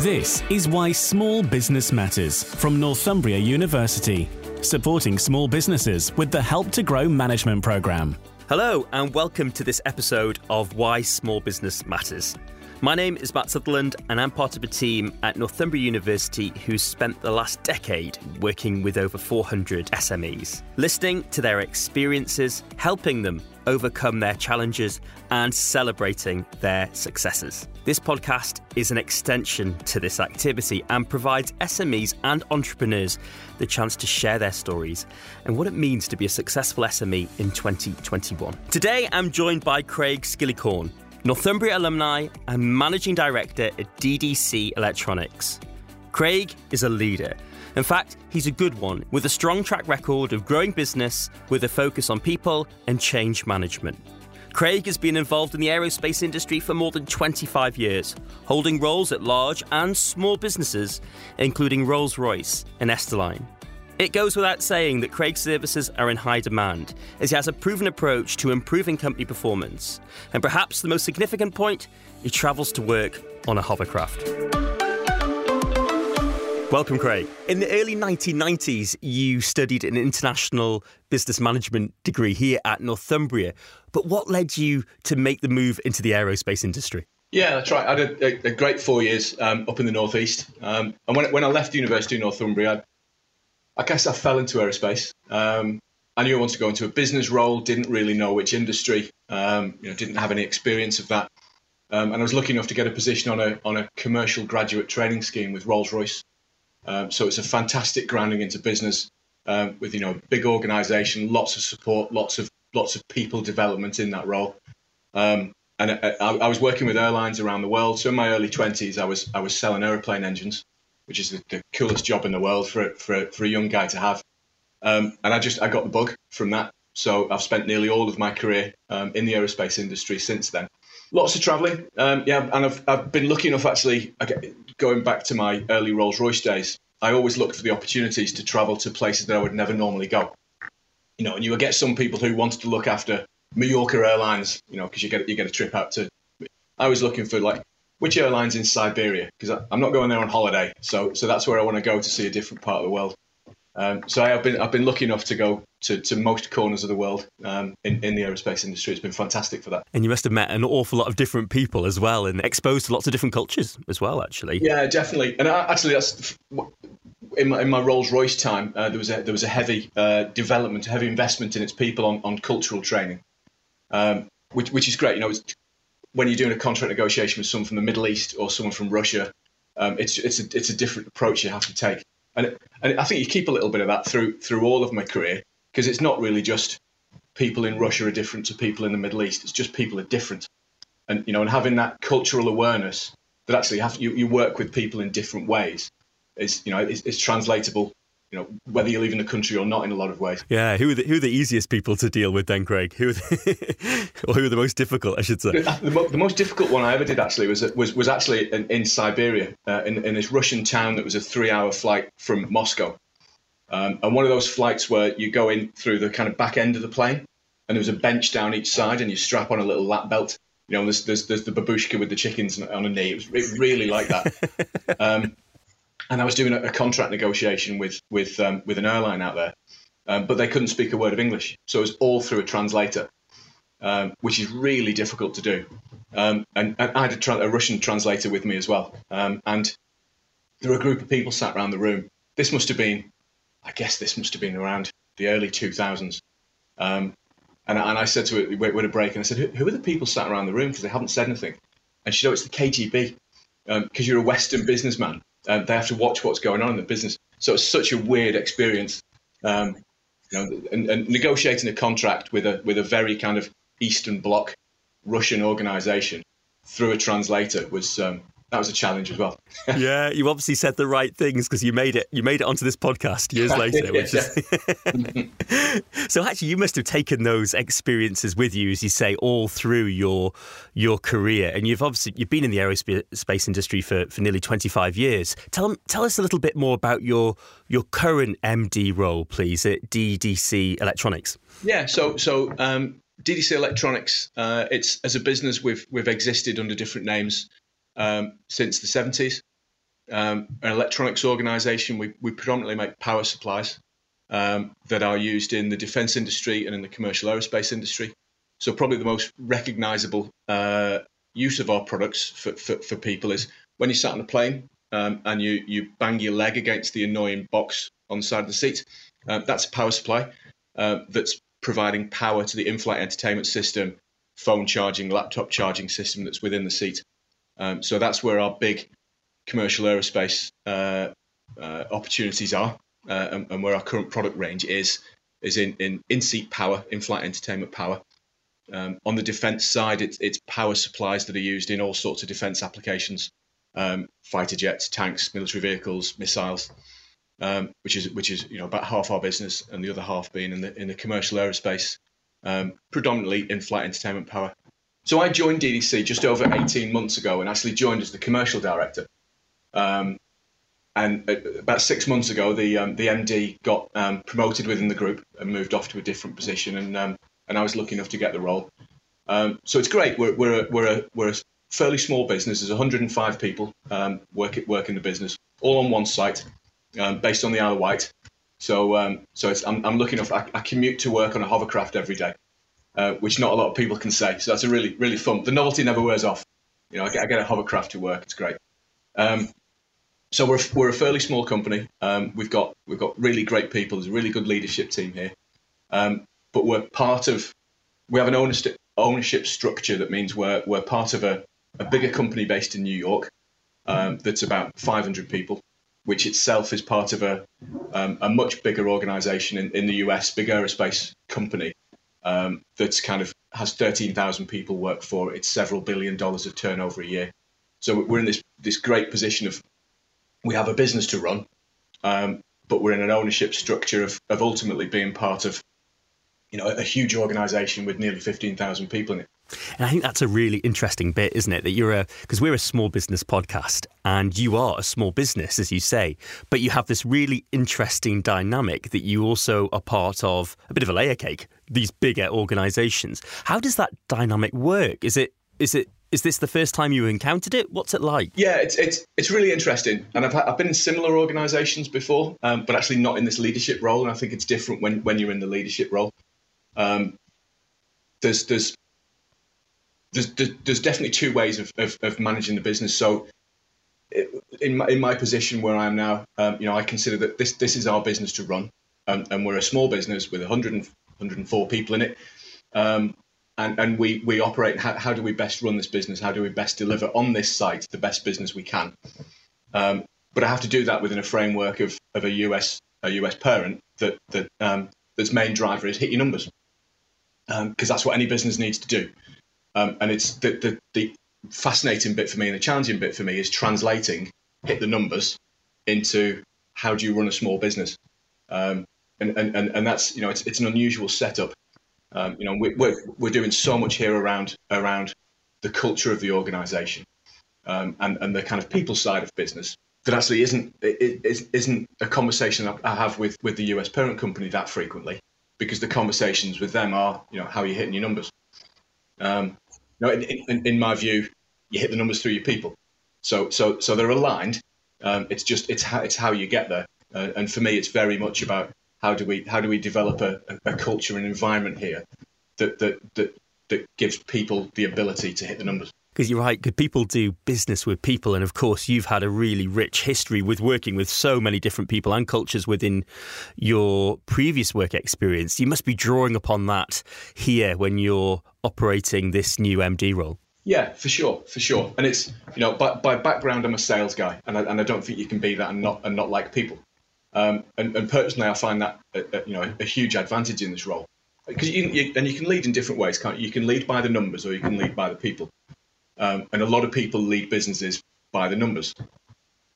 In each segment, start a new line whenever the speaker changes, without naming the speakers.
This is why small business matters from Northumbria University, supporting small businesses with the Help to Grow management program.
Hello, and welcome to this episode of Why Small Business Matters. My name is Matt Sutherland, and I'm part of a team at Northumbria University who's spent the last decade working with over 400 SMEs, listening to their experiences, helping them overcome their challenges, and celebrating their successes. This podcast is an extension to this activity and provides SMEs and entrepreneurs the chance to share their stories and what it means to be a successful SME in 2021. Today, I'm joined by Craig Skillicorn Northumbria alumni and managing director at DDC Electronics. Craig is a leader. In fact, he's a good one with a strong track record of growing business with a focus on people and change management. Craig has been involved in the aerospace industry for more than 25 years, holding roles at large and small businesses, including Rolls Royce and Esterline. It goes without saying that Craig's services are in high demand, as he has a proven approach to improving company performance. And perhaps the most significant point, he travels to work on a hovercraft. Welcome, Craig. In the early 1990s, you studied an international business management degree here at Northumbria. But what led you to make the move into the aerospace industry?
Yeah, that's right. I had a, a great four years um, up in the northeast, um, and when, when I left University of Northumbria, I guess I fell into aerospace. Um, I knew I wanted to go into a business role, didn't really know which industry, um, you know, didn't have any experience of that. Um, and I was lucky enough to get a position on a, on a commercial graduate training scheme with Rolls Royce. Um, so it's a fantastic grounding into business um, with, you know, big organization, lots of support, lots of, lots of people development in that role. Um, and I, I, was working with airlines around the world. So in my early 20s, I was, I was selling aeroplane engines which is the, the coolest job in the world for, for, for a young guy to have. Um, and I just I got the bug from that. So I've spent nearly all of my career um, in the aerospace industry since then. Lots of travelling, um, yeah, and I've, I've been lucky enough actually. Going back to my early Rolls Royce days, I always looked for the opportunities to travel to places that I would never normally go. You know, and you would get some people who wanted to look after Mallorca Airlines, you know, because you get you get a trip out to. I was looking for like which airline's in Siberia? Because I'm not going there on holiday, so so that's where I want to go to see a different part of the world. Um, so I've been I've been lucky enough to go to, to most corners of the world um, in in the aerospace industry. It's been fantastic for that.
And you must have met an awful lot of different people as well, and exposed to lots of different cultures as well. Actually,
yeah, definitely. And I, actually, that's in my, in my Rolls Royce time. Uh, there was a there was a heavy uh, development, a heavy investment in its people on, on cultural training, um, which which is great. You know, it's when you're doing a contract negotiation with someone from the Middle East or someone from Russia, um, it's it's a it's a different approach you have to take, and and I think you keep a little bit of that through through all of my career because it's not really just people in Russia are different to people in the Middle East. It's just people are different, and you know, and having that cultural awareness that actually have you, you work with people in different ways is you know is, is translatable you know whether you're leaving the country or not in a lot of ways.
Yeah, who are the, who are the easiest people to deal with then, Craig? Who the, or who are the most difficult? I should say.
The, the, most difficult one I ever did actually was was was actually in, in Siberia, uh, in, in this Russian town that was a three-hour flight from Moscow, um, and one of those flights where you go in through the kind of back end of the plane, and there was a bench down each side, and you strap on a little lap belt. You know, there's, there's, there's the babushka with the chickens on a knee. It was really like that. Um, and I was doing a, a contract negotiation with with um, with an airline out there, um, but they couldn't speak a word of English, so it was all through a translator, um, which is really difficult to do. Um, and, and, I had a, tra- a, Russian translator with me as well, um, and there were a group of people sat around the room. This must have been, I guess, this must have been around the early 2000s. Um, and, and I said to her, we had a break, and I said, who, who are the people sat around the room? Because they haven't said anything. And she said, oh, it's the KGB, because you're a Western businessman um, they have to watch what's going on in the business. So it's such a weird experience. Um, you know, and, and, negotiating a contract with a with a very kind of Eastern Bloc Russian organization through a translator was um, that was a challenge as well.
yeah, you obviously said the right things because you made it. You made it onto this podcast years later. Which is... so actually, you must have taken those experiences with you, as you say, all through your your career. And you've obviously you've been in the aerospace industry for, for nearly twenty five years. Tell tell us a little bit more about your your current MD role, please, at DDC Electronics.
Yeah, so so um, DDC Electronics, uh, it's as a business we've we've existed under different names um, since the 70s. um, an electronics organisation. We, we predominantly make power supplies um, that are used in the defence industry and in the commercial aerospace industry. So probably the most recognisable uh, use of our products for, for, for, people is when you sat on a plane um, and you, you bang your leg against the annoying box on the side of the seat. Uh, that's a power supply uh, that's providing power to the in-flight entertainment system, phone charging, laptop charging system that's within the seat. Um, so that's where our big commercial aerospace uh, uh, opportunities are, uh, and, and, where our current product range is is in in in-seat power, in-flight entertainment power. Um, on the defence side, it's, it's power supplies that are used in all sorts of defence applications, um, fighter jets, tanks, military vehicles, missiles, um, which is which is you know about half our business, and the other half being in the in the commercial aerospace, um, predominantly in-flight entertainment power. So I joined DDC just over 18 months ago, and actually joined as the commercial director. Um, and about six months ago, the um, the MD got um, promoted within the group and moved off to a different position, and um, and I was lucky enough to get the role. Um, so it's great. We're we're a, we're a, we're a fairly small business. There's 105 people um, work work in the business, all on one site, based on the Isle of Wight. So so I'm I'm lucky enough. I, I, commute to work on a hovercraft every day, uh, which not a lot of people can say. So that's a really really fun. The novelty never wears off. You know, I get, I get a hovercraft to work. It's great. Um, so we're, we're a fairly small company. Um, we've got we've got really great people. There's a really good leadership team here, um, but we're part of. We have an ownership ownership structure that means we're we're part of a, a bigger company based in New York um, that's about 500 people, which itself is part of a um, a much bigger organisation in, in the US, big aerospace company um, that's kind of has 13,000 people work for it. It's several billion dollars of turnover a year. So we're in this this great position of we have a business to run, um, but we're in an ownership structure of, of ultimately being part of, you know, a huge organisation with nearly fifteen thousand people in it.
And I think that's a really interesting bit, isn't it? That you're a because we're a small business podcast, and you are a small business, as you say, but you have this really interesting dynamic that you also are part of a bit of a layer cake. These bigger organisations. How does that dynamic work? Is it is it is this the first time you encountered it? What's it like?
Yeah, it's it's it's really interesting, and I've I've been in similar organisations before, um, but actually not in this leadership role. And I think it's different when when you're in the leadership role. Um, there's there's there's there's definitely two ways of, of, of managing the business. So in my, in my position where I am now, um, you know, I consider that this this is our business to run, um, and we're a small business with 100 and, 104 people in it. Um, and, and we, we operate how, how do we best run this business? How do we best deliver on this site the best business we can? Um, but I have to do that within a framework of, of a US a US parent that that um, that's main driver is hit your numbers. Because um, that's what any business needs to do um, and it's the, the the fascinating bit for me and the challenging bit for me is translating hit the numbers into how do you run a small business um, and, and, and, and that's you know it's, it's an unusual setup um, you know, we, we're, we're doing so much here around around the culture of the organisation um, and and the kind of people side of business that actually isn't it, it isn't a conversation I have with with the US parent company that frequently because the conversations with them are you know how are you hitting your numbers. Um, know, in, in, in, my view, you hit the numbers through your people. So so so they're aligned. Um, it's just it's how it's how you get there. Uh, and for me, it's very much about how do we how do we develop a, a culture and environment here that that that that gives people the ability to hit the numbers
because you're right, people do business with people? And of course, you've had a really rich history with working with so many different people and cultures within your previous work experience. You must be drawing upon that here when you're operating this new MD role.
Yeah, for sure, for sure. And it's you know, by, by background, I'm a sales guy, and I, and I don't think you can be that and not and not like people. Um, and, and, personally, I find that a, a, you know a huge advantage in this role because you, you, and you can lead in different ways. Can't you? you can lead by the numbers or you can lead by the people. Um, and a lot of people lead businesses by the numbers.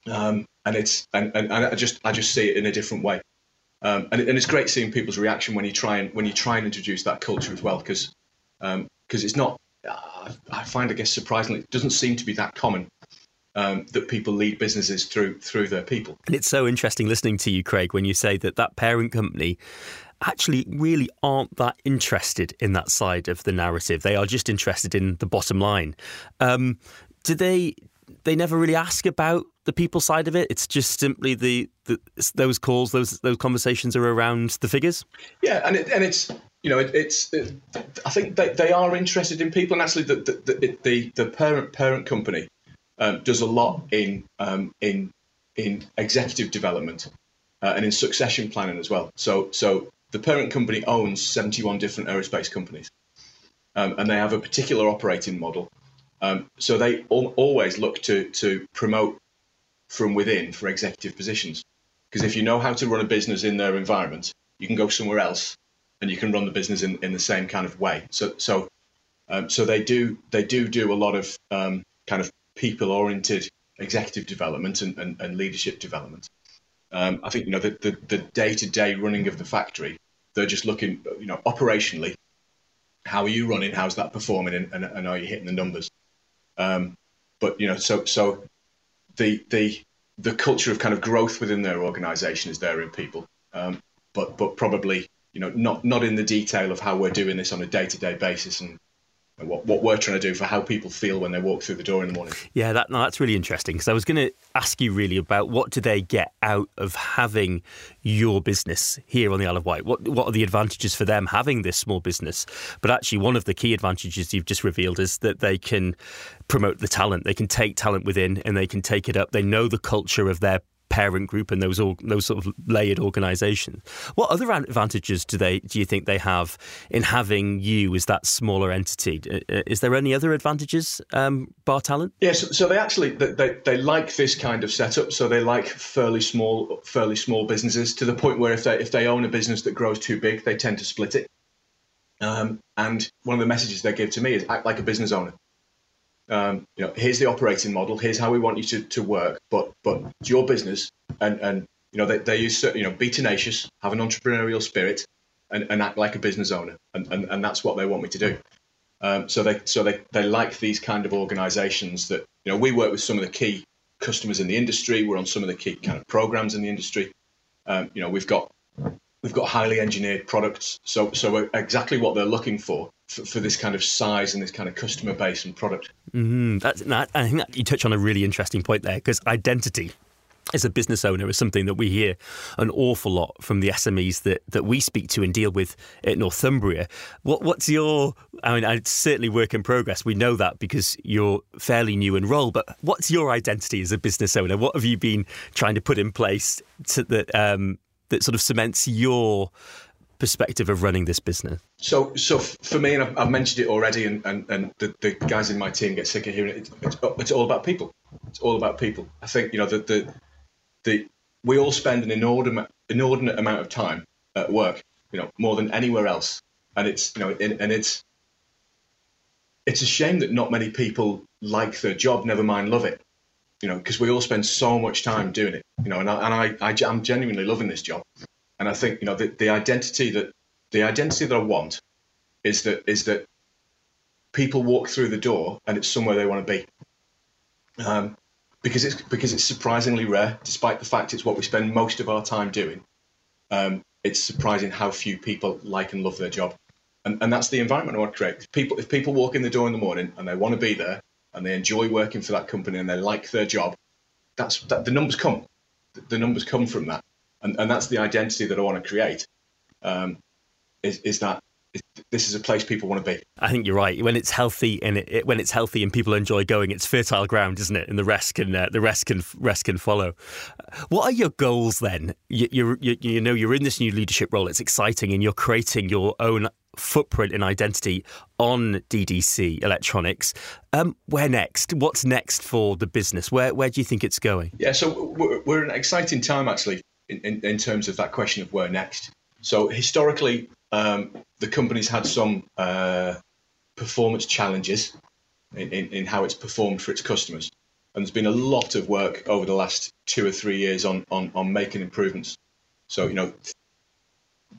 Um, and it's and, and, and, I just I just see it in a different way. Um, and, and, it's great seeing people's reaction when you try and when you try and introduce that culture as well because because um, it's not uh, I find I guess surprisingly it doesn't seem to be that common um, that people lead businesses through through their people.
And it's so interesting listening to you, Craig, when you say that that parent company actually really aren't that interested in that side of the narrative. They are just interested in the bottom line. Um, do they? they never really ask about the people side of it. It's just simply the, the those calls, those those conversations are around the figures.
Yeah, and it, and it's you know it, it's it, I think they, they are interested in people, and actually the the the, the parent parent company um, does a lot in um, in in executive development uh, and in succession planning as well. So so the parent company owns 71 different aerospace companies, um, and they have a particular operating model. Um, so they al- always look to to promote from within for executive positions. Because if you know how to run a business in their environment, you can go somewhere else and you can run the business in, in the same kind of way. So so um, so they do they do do a lot of um, kind of people oriented executive development and, and, and leadership development. Um, I think you know the, the, day-to-day running of the factory. They're just looking, you know, operationally. How are you running? How's that performing? And, and, and are you hitting the numbers? Um, but you know, so so the the the culture of kind of growth within their organisation is there in people, um, but but probably you know not not in the detail of how we're doing this on a day-to-day basis and what, what we're trying to do for how people feel when they walk through the door in the morning.
Yeah, that no, that's really interesting because I was going to ask you really about what do they get out of having your business here on the Isle of Wight? What what are the advantages for them having this small business? But actually, one of the key advantages you've just revealed is that they can promote the talent. They can take talent within and they can take it up. They know the culture of their parent group and those all, those sort of layered organisations. What other advantages do they do you think they have in having you as that smaller entity? Uh, uh, is there any other advantages, um, bar talent?
Yes, yeah, so, so, they actually they, they like this kind of setup. So they like fairly small fairly small businesses to the point where if they if they own a business that grows too big, they tend to split it. Um, and one of the messages they give to me is act like a business owner um, you know, here's the operating model. Here's how we want you to, to work. But but it's your business, and and you know they, they use you know be tenacious, have an entrepreneurial spirit, and, and act like a business owner, and, and, and that's what they want me to do. Um, so they so they, they like these kind of organisations that you know we work with some of the key customers in the industry. We're on some of the key kind of programs in the industry. Um, you know we've got we've got highly engineered products. So so exactly what they're looking for for, for, this kind of size and this kind of customer base and product.
Mm-hmm. That's, that, I think that you touch on a really interesting point there because identity as a business owner is something that we hear an awful lot from the SMEs that, that we speak to and deal with at Northumbria. What, what's your, I mean, it's certainly work in progress. We know that because you're fairly new in role, but what's your identity as a business owner? What have you been trying to put in place to, that, um, that sort of cements your perspective of running this business?
So, so for me, and I've, I've mentioned it already, and, and, and the, the guys in my team get sick of hearing it. It's, it's all about people. It's all about people. I think you know the the, the we all spend an inordinate inordinate amount of time at work. You know, more than anywhere else, and it's you know, and it's it's a shame that not many people like their job, never mind love it. You know, because we all spend so much time doing it. You know, and I, and I, I I'm genuinely loving this job. And I think you know the, the identity that the identity that I want is that is that people walk through the door and it's somewhere they want to be. Um, because it's because it's surprisingly rare, despite the fact it's what we spend most of our time doing. Um, it's surprising how few people like and love their job, and, and that's the environment I want to create. People if people walk in the door in the morning and they want to be there and they enjoy working for that company and they like their job, that's that the numbers come. The numbers come from that and, and that's the identity that I want to create. Um, is, is that this is a place people want to be.
I think you're right. When it's healthy and it, it, when it's healthy and people enjoy going, it's fertile ground, isn't it? And the rest can uh, the rest can rest can follow. What are your goals then? You, you you know you're in this new leadership role. It's exciting, and you're creating your own footprint and identity on DDC Electronics. Um, where next? What's next for the business? Where where do you think it's going?
Yeah, so we're, we're in an exciting time actually in, in, in terms of that question of where next. So historically, um, the company's had some uh, performance challenges in, in, in, how it's performed for its customers. And there's been a lot of work over the last two or three years on, on, on making improvements. So, you know,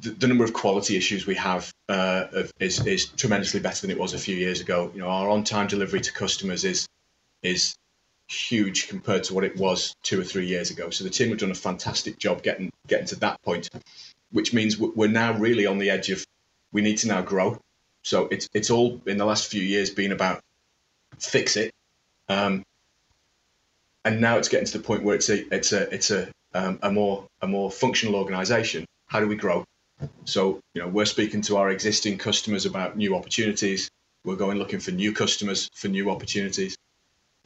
the, the number of quality issues we have uh, is, is tremendously better than it was a few years ago. You know, our on-time delivery to customers is is huge compared to what it was two or three years ago. So the team have done a fantastic job getting getting to that point, which means we're now really on the edge of we need to now grow. So it's it's all in the last few years been about fix it, um, and now it's getting to the point where it's a it's a it's a um, a more a more functional organisation. How do we grow? So you know we're speaking to our existing customers about new opportunities. We're going looking for new customers for new opportunities.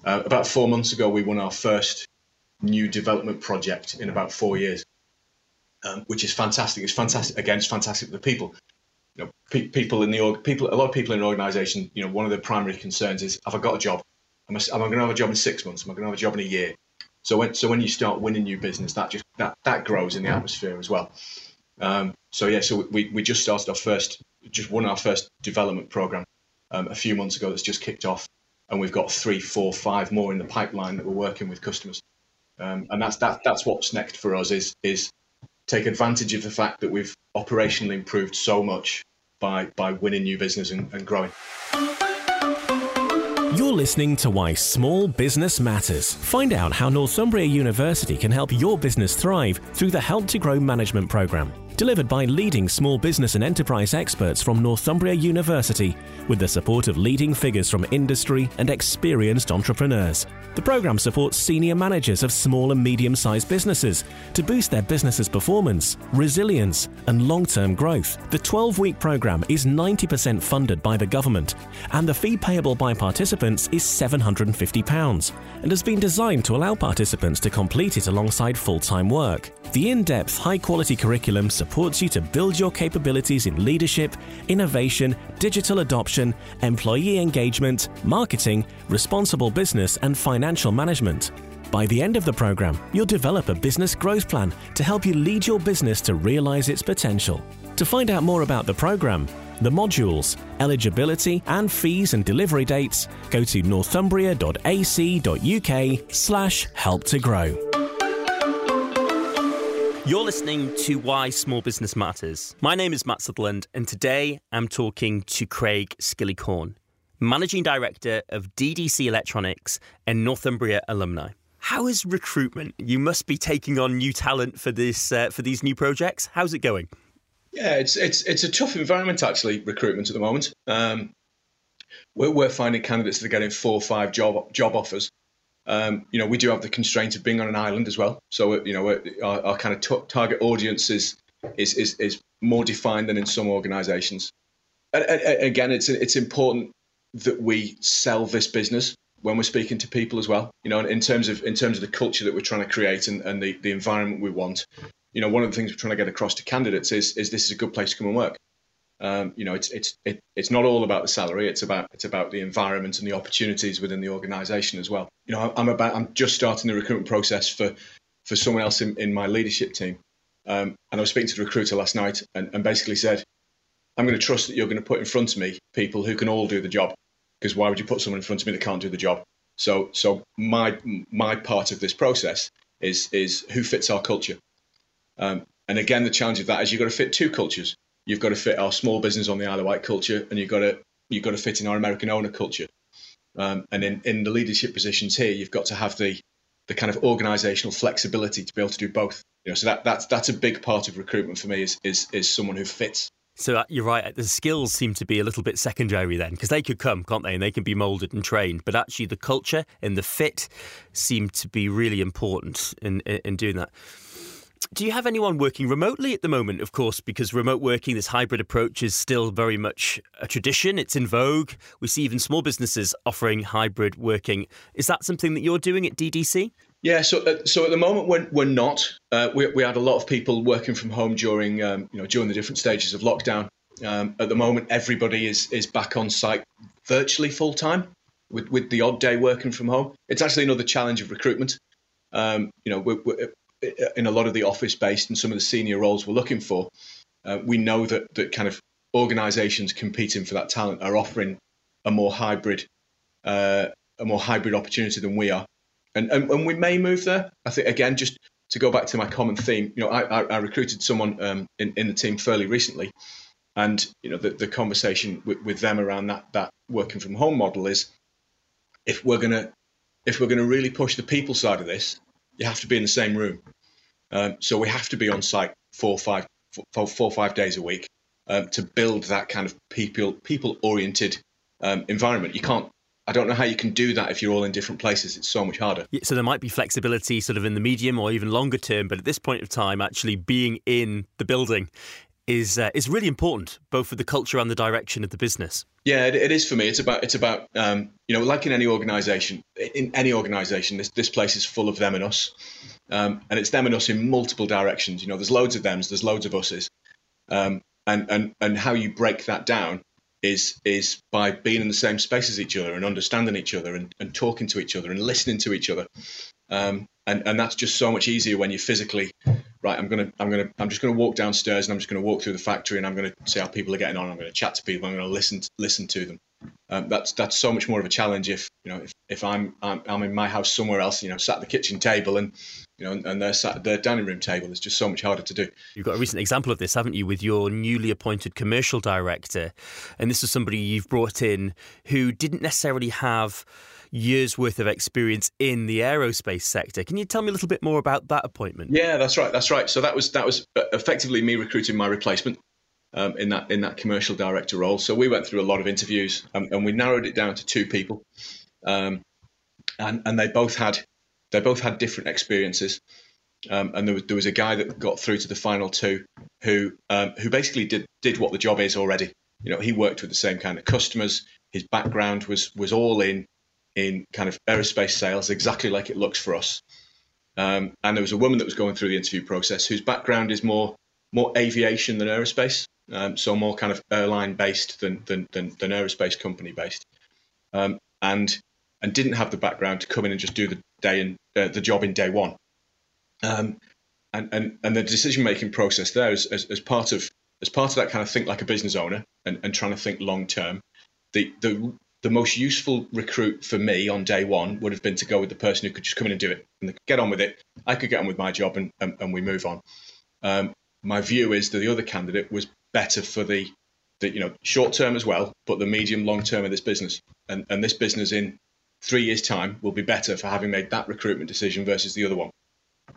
Uh, about four months ago, we won our first new development project in about four years, um, which is fantastic. It's fantastic. Again, it's fantastic for the people. You know, pe- people in the org- people, a lot of people in an organisation. You know, one of their primary concerns is: Have I got a job? Am I, am I going to have a job in six months? Am I going to have a job in a year? So when so when you start winning new business, that just that that grows in the atmosphere as well. Um, so yeah, so we we just started our first, just won our first development program um, a few months ago. That's just kicked off, and we've got three, four, five more in the pipeline that we're working with customers. Um, and that's that that's what's next for us is is take advantage of the fact that we've operationally improved so much by by winning new business and, and growing.
You're listening to Why Small Business Matters. Find out how Northumbria University can help your business thrive through the Help to Grow Management Programme delivered by leading small business and enterprise experts from Northumbria University, with the support of leading figures from industry and experienced entrepreneurs. The program supports senior managers of small and medium sized businesses to boost their business's performance, resilience, and long term growth. The 12 week program is 90% funded by the government, and the fee payable by participants is £750 and has been designed to allow participants to complete it alongside full time work. The in depth, high quality curriculum supports you to build your capabilities in leadership, innovation, digital adoption, employee engagement, marketing, responsible business, and financial management. By the end of the program, you'll develop a business growth plan to help you lead your business to realize its potential. To find out more about the program, the modules, eligibility, and fees and delivery dates, go to northumbria.ac.uk slash help to grow.
You're listening to Why Small Business Matters. My name is Matt Sutherland, and today I'm talking to Craig Skillicorn, Managing Director of DDC Electronics and Northumbria Alumni. How is recruitment? You must be taking on new talent for this uh, for these new projects. How's it going?
Yeah, it's it's it's a tough environment actually. Recruitment at the moment. Um, we're, we're finding candidates that are getting four or five job job offers um, you know, we do have the constraint of being on an island as well. So, you know, our, our kind of t- target audience is, is, is, is, more defined than in some organizations. And, and again, it's, it's important that we sell this business when we're speaking to people as well. You know, in terms of in terms of the culture that we're trying to create and, and the, the environment we want. You know, one of the things we're trying to get across to candidates is is this is a good place to come and work. Um, you know, it's it's it, it's not all about the salary. It's about it's about the environment and the opportunities within the organisation as well. You know, I'm about I'm just starting the recruitment process for for someone else in, in my leadership team, um, and I was speaking to the recruiter last night and, and basically said, I'm going to trust that you're going to put in front of me people who can all do the job, because why would you put someone in front of me that can't do the job? So so my my part of this process is is who fits our culture, um, and again the challenge of that is you've got to fit two cultures you've got to fit our small business on the Isle of Wight culture, and you've got to you've got to fit in our American owner culture. Um, and in, in the leadership positions here, you've got to have the the kind of organisational flexibility to be able to do both. You know, so that that's that's a big part of recruitment for me is is is someone who fits.
So uh, you're right. The skills seem to be a little bit secondary then, because they could come, can't they? And they can be moulded and trained. But actually, the culture and the fit seem to be really important in in, in doing that. Do you have anyone working remotely at the moment? Of course, because remote working, this hybrid approach is still very much a tradition. It's in vogue. We see even small businesses offering hybrid working. Is that something that you're doing at DDC?
Yeah, so uh, so at the moment we're, we're not. Uh, we, we had a lot of people working from home during um, you know during the different stages of lockdown. Um, at the moment, everybody is is back on site virtually full time, with with the odd day working from home. It's actually another challenge of recruitment. Um, you know, we're, we're, in a lot of the office based and some of the senior roles we're looking for, uh, we know that that kind of organisations competing for that talent are offering a more hybrid, uh, a more hybrid opportunity than we are, and, and and we may move there. I think again, just to go back to my common theme, you know, I, I, I recruited someone um, in in the team fairly recently, and you know, the, the conversation with, with them around that that working from home model is, if we're gonna if we're gonna really push the people side of this, you have to be in the same room. Um, so we have to be on site four, five, four, four, five days a week um, to build that kind of people people oriented um, environment. You can't I don't know how you can do that if you're all in different places. It's so much harder.
So there might be flexibility sort of in the medium or even longer term, but at this point of time, actually being in the building is uh, is really important, both for the culture and the direction of the business.
Yeah, it, it is for me. It's about it's about um, you know, like in any organisation, in any organisation, this this place is full of them and us, um, and it's them and us in multiple directions. You know, there's loads of them's, there's loads of us's, um, and and and how you break that down is is by being in the same space as each other and understanding each other and, and talking to each other and listening to each other. Um, and and that's just so much easier when you're physically right. I'm gonna I'm gonna I'm just gonna walk downstairs and I'm just gonna walk through the factory and I'm gonna see how people are getting on. I'm gonna chat to people. I'm gonna listen listen to them. Um, that's that's so much more of a challenge if you know if, if I'm, I'm I'm in my house somewhere else, you know, sat at the kitchen table and you know, and they're sat at their dining room table. It's just so much harder to do.
You've got a recent example of this, haven't you, with your newly appointed commercial director, and this is somebody you've brought in who didn't necessarily have years worth of experience in the aerospace sector. Can you tell me a little bit more about that appointment?
Yeah, that's right. That's right. So that was that was effectively me recruiting my replacement. Um, in that in that commercial director role. So we went through a lot of interviews um, and we narrowed it down to two people, um, and and they both had they both had different experiences. Um, and there was there was a guy that got through to the final two who um, who basically did did what the job is already. You know, he worked with the same kind of customers. His background was was all in in kind of aerospace sales, exactly like it looks for us. Um, and there was a woman that was going through the interview process whose background is more more aviation than aerospace, um, so more kind of airline based than than, than, than aerospace company based, um, and and didn't have the background to come in and just do the day and uh, the job in day one. Um, and, and and the decision making process there is as, as part of as part of that kind of think like a business owner and, and trying to think long term. The the the most useful recruit for me on day one would have been to go with the person who could just come in and do it and get on with it. I could get on with my job and, and, and we move on. Um, my view is that the other candidate was better for the, the you know short term as well, but the medium long term of this business. And, and this business in three years' time will be better for having made that recruitment decision versus the other one,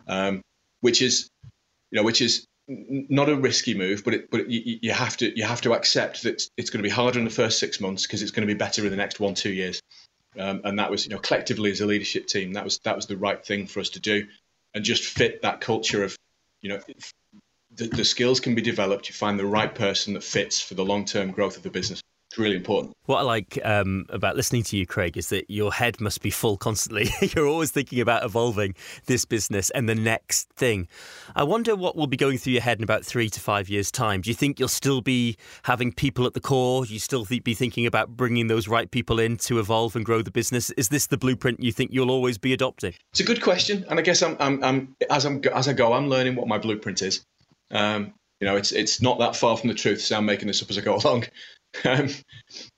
um, which is you know which is not a risky move, but it, but you, you, have to you have to accept that it's going to be harder in the first six months because it's going to be better in the next one two years. Um, and that was you know collectively as a leadership team that was that was the right thing for us to do, and just fit that culture of you know the, the skills can be developed. You find the right person that fits for the long term growth of the business. It's really important.
What I like um, about listening to you, Craig, is that your head must be full constantly. You're always thinking about evolving this business and the next thing. I wonder what will be going through your head in about three to five years' time. Do you think you'll still be having people at the core? Do you still th- be thinking about bringing those right people in to evolve and grow the business? Is this the blueprint you think you'll always be adopting?
It's a good question, and I guess I'm, I'm, I'm as I'm as I go, I'm learning what my blueprint is. Um, you know, it's it's not that far from the truth. So I'm making this up as I go along. Um,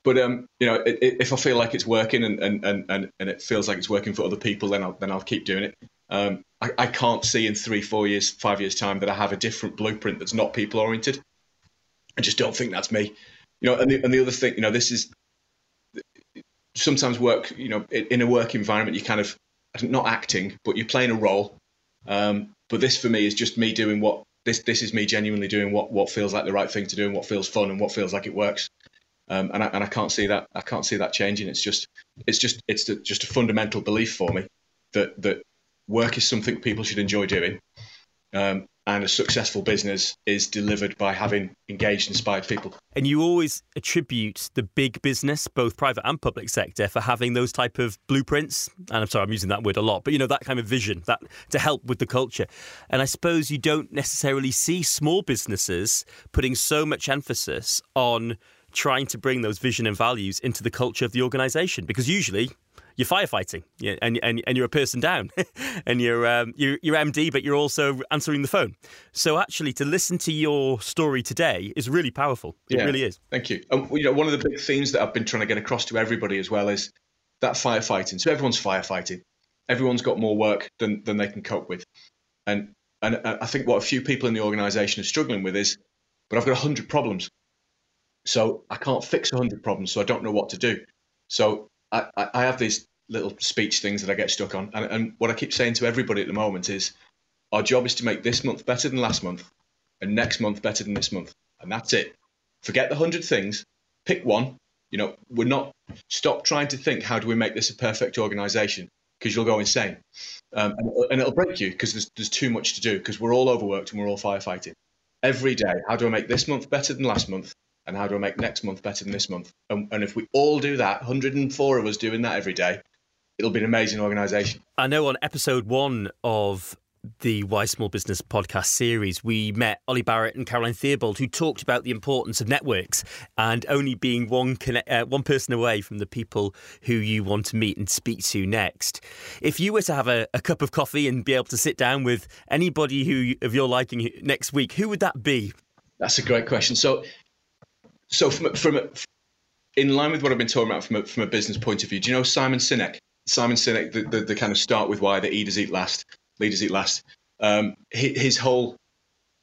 but um, you know, it, it, if I feel like it's working and, and, and, and it feels like it's working for other people, then I'll then I'll keep doing it. Um, I, I can't see in three, four years, five years time that I have a different blueprint that's not people oriented. I just don't think that's me. You know, and the, and the other thing, you know, this is sometimes work. You know, in a work environment, you kind of not acting, but you're playing a role. Um, but this for me is just me doing what this this is me genuinely doing what what feels like the right thing to do and what feels fun and what feels like it works. Um, and I, and I can't see that I can't see that changing. It's just it's just it's just a fundamental belief for me that that work is something people should enjoy doing, um, and a successful business is delivered by having engaged, inspired people.
And you always attribute the big business, both private and public sector, for having those type of blueprints. And I'm sorry, I'm using that word a lot, but you know that kind of vision that to help with the culture. And I suppose you don't necessarily see small businesses putting so much emphasis on trying to bring those vision and values into the culture of the organisation because usually you're firefighting and, and, and you're a person down and you're, um, you're, you're MD, but you're also answering the phone. So actually, to listen to your story today is really powerful. It yeah, really is.
Thank you. Um, you know, one of the big themes that I've been trying to get across to everybody as well is that firefighting. So everyone's firefighting. Everyone's got more work than, than they can cope with. And, and I think what a few people in the organisation are struggling with is, but I've got 100 problems. So I can't fix 100 problems, so I don't know what to do. So I, I have these little speech things that I get stuck on. And, and what I keep saying to everybody at the moment is our job is to make this month better than last month and next month better than this month. And that's it. Forget the 100 things, pick one You know, we're not stop trying to think how do we make this a perfect organization because you'll go insane, um, and, and, it'll break you because there's there's too much to do because we're all overworked and we're all firefighting every day. How do I make this month better than last month? And how do I make next month better than this month? And, and if we all do that, 104 of us doing that every day, it'll be an amazing organization.
I know on episode one of the Why Small Business podcast series, we met Ollie Barrett and Caroline Theobald, who talked about the importance of networks and only being one connect, uh, one person away from the people who you want to meet and speak to next. If you were to have a, a cup of coffee and be able to sit down with anybody who of your liking next week, who would that be?
That's a great question. So, so from from in line with what I've been talking about from a, from a business point of view, do you know Simon Sinek? Simon Sinek, the, the, the kind of start with why the eaters eat last leaders eat last. Um, his whole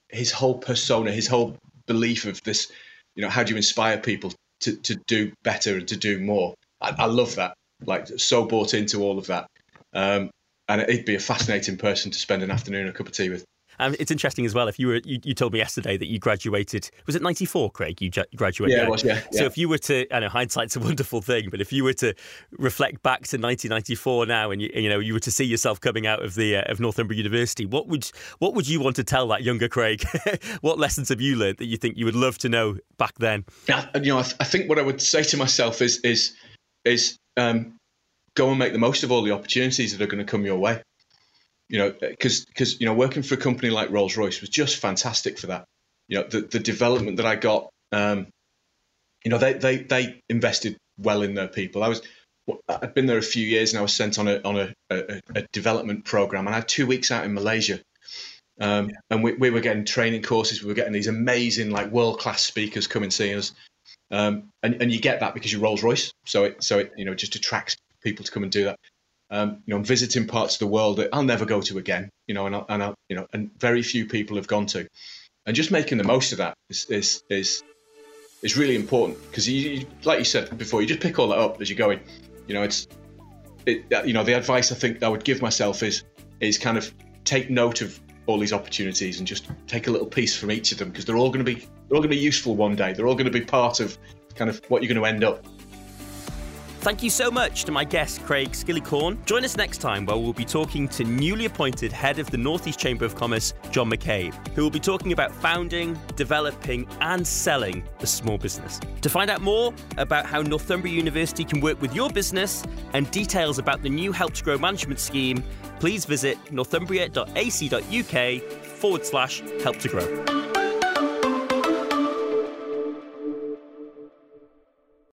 his whole persona, his whole belief of this, you know, how do you inspire people to, to do better and to do more? I, I love that. Like so bought into all of that. Um, and it'd be a fascinating person to spend an afternoon a cup of tea with.
Um, it's interesting as well. If you were, you, you, told me yesterday that you graduated. Was it ninety four, Craig? You ju- graduated.
Yeah, it was. Yeah, yeah.
So if you were to, I know hindsight's a wonderful thing, but if you were to reflect back to nineteen ninety four now, and you, you know you were to see yourself coming out of the uh, of Northumbria University, what would what would you want to tell that younger Craig? what lessons have you learned that you think you would love to know back then?
Yeah, you know, I, th- I think what I would say to myself is is is um, go and make the most of all the opportunities that are going to come your way you know, because because you know, working for a company like Rolls Royce was just fantastic for that. You know, the the development that I got, um, you know, they they they invested well in their people. I was I'd been there a few years and I was sent on a on a, a, a development program and I had two weeks out in Malaysia. Um, and we, we were getting training courses. We were getting these amazing, like world class speakers come and see us. Um, and, and you get that because you're Rolls Royce, so it so it you know just attracts people to come and do that. Um, you know, I'm visiting parts of the world that I'll never go to again. You know, and I, and I, you know, and very few people have gone to, and just making the most of that is is is, is really important because you, like you said before, you just pick all that up as you're going. You know, it's it, you know the advice I think I would give myself is is kind of take note of all these opportunities and just take a little piece from each of them because they're all going to be they're all going to be useful one day. They're all going to be part of kind of what you're going to end up.
Thank you so much to my guest, Craig Skillicorn. Join us next time where we'll be talking to newly appointed head of the Northeast Chamber of Commerce, John McCabe, who will be talking about founding, developing, and selling a small business. To find out more about how Northumbria University can work with your business and details about the new Help to Grow management scheme, please visit northumbria.ac.uk forward slash help to grow.